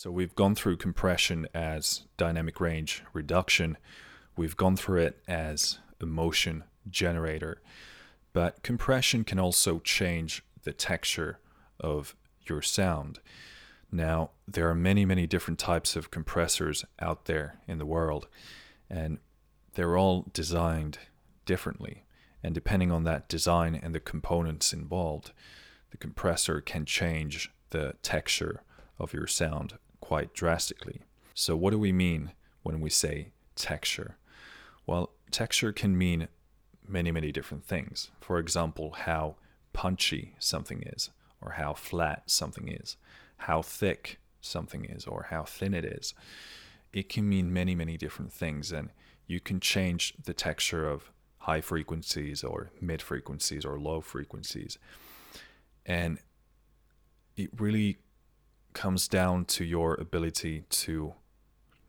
So we've gone through compression as dynamic range reduction. We've gone through it as a motion generator. But compression can also change the texture of your sound. Now, there are many, many different types of compressors out there in the world, and they're all designed differently. And depending on that design and the components involved, the compressor can change the texture of your sound quite drastically. So, what do we mean when we say texture? Well, texture can mean many, many different things. For example, how punchy something is, or how flat something is, how thick something is, or how thin it is. It can mean many, many different things, and you can change the texture of high frequencies, or mid frequencies, or low frequencies. And it really comes down to your ability to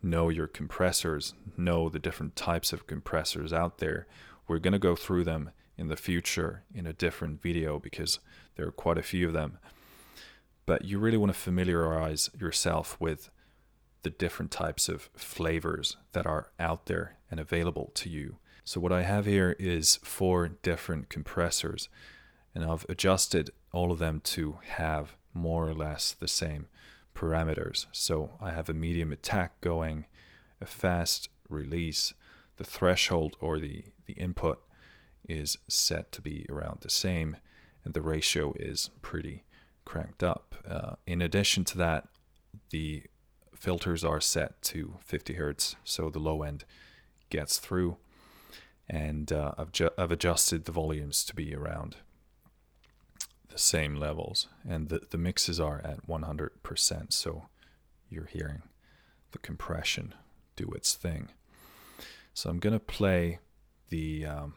know your compressors, know the different types of compressors out there. We're going to go through them in the future in a different video because there are quite a few of them. But you really want to familiarize yourself with the different types of flavors that are out there and available to you. So, what I have here is four different compressors, and I've adjusted all of them to have more or less the same parameters. So I have a medium attack going, a fast release. The threshold or the, the input is set to be around the same, and the ratio is pretty cranked up. Uh, in addition to that, the filters are set to 50 hertz, so the low end gets through. And uh, I've, ju- I've adjusted the volumes to be around the same levels, and the, the mixes are at 100%. So you're hearing the compression do its thing. So I'm gonna play the um,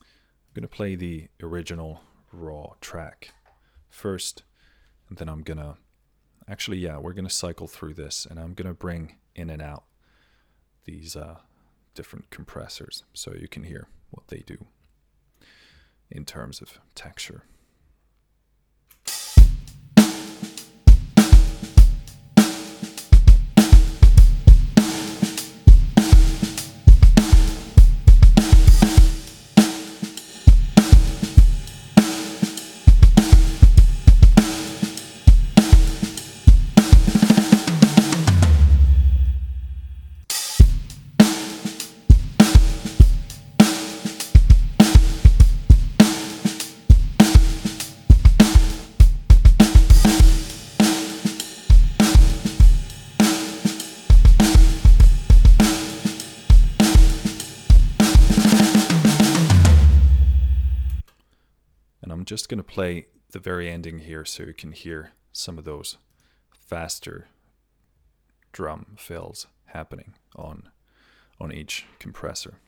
I'm gonna play the original raw track first, and then I'm gonna actually yeah we're gonna cycle through this, and I'm gonna bring in and out these uh, different compressors so you can hear what they do in terms of texture. I'm just going to play the very ending here so you can hear some of those faster drum fills happening on on each compressor.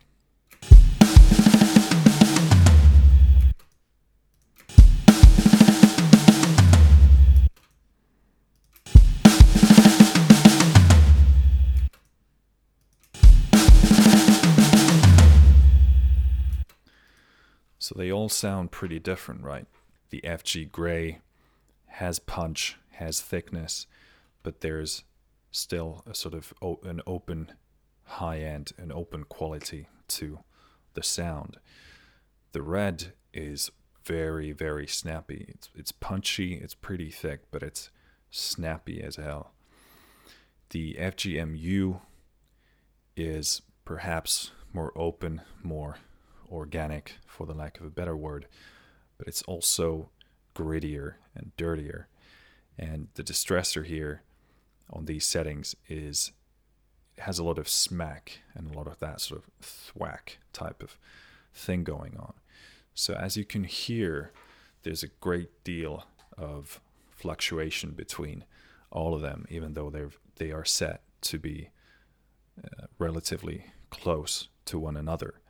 So they all sound pretty different, right? The FG Grey has punch, has thickness, but there's still a sort of an open high end, an open quality to the sound. The red is very, very snappy. It's, it's punchy, it's pretty thick, but it's snappy as hell. The FGMU is perhaps more open, more organic, for the lack of a better word, but it's also grittier and dirtier. And the distressor here on these settings is has a lot of smack and a lot of that sort of thwack type of thing going on. So as you can hear, there's a great deal of fluctuation between all of them, even though they're they are set to be uh, relatively close to one another.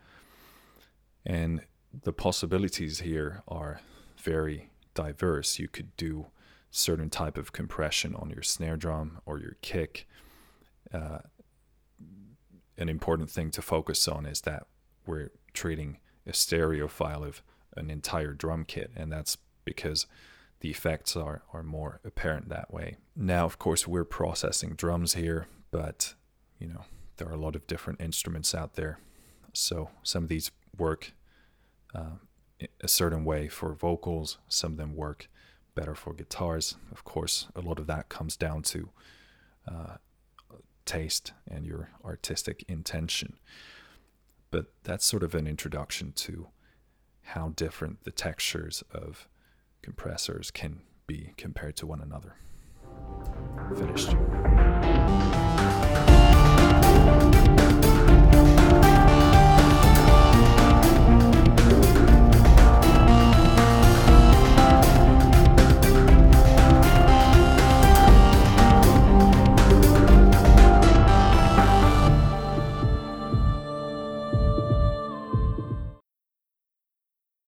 And the possibilities here are very diverse. You could do certain type of compression on your snare drum or your kick. Uh, an important thing to focus on is that we're treating a stereo file of an entire drum kit, and that's because the effects are, are more apparent that way. Now, of course, we're processing drums here, but you know, there are a lot of different instruments out there. So some of these work uh, a certain way for vocals, some of them work better for guitars. Of course, a lot of that comes down to uh, taste and your artistic intention. But that's sort of an introduction to how different the textures of compressors can be compared to one another. Finished.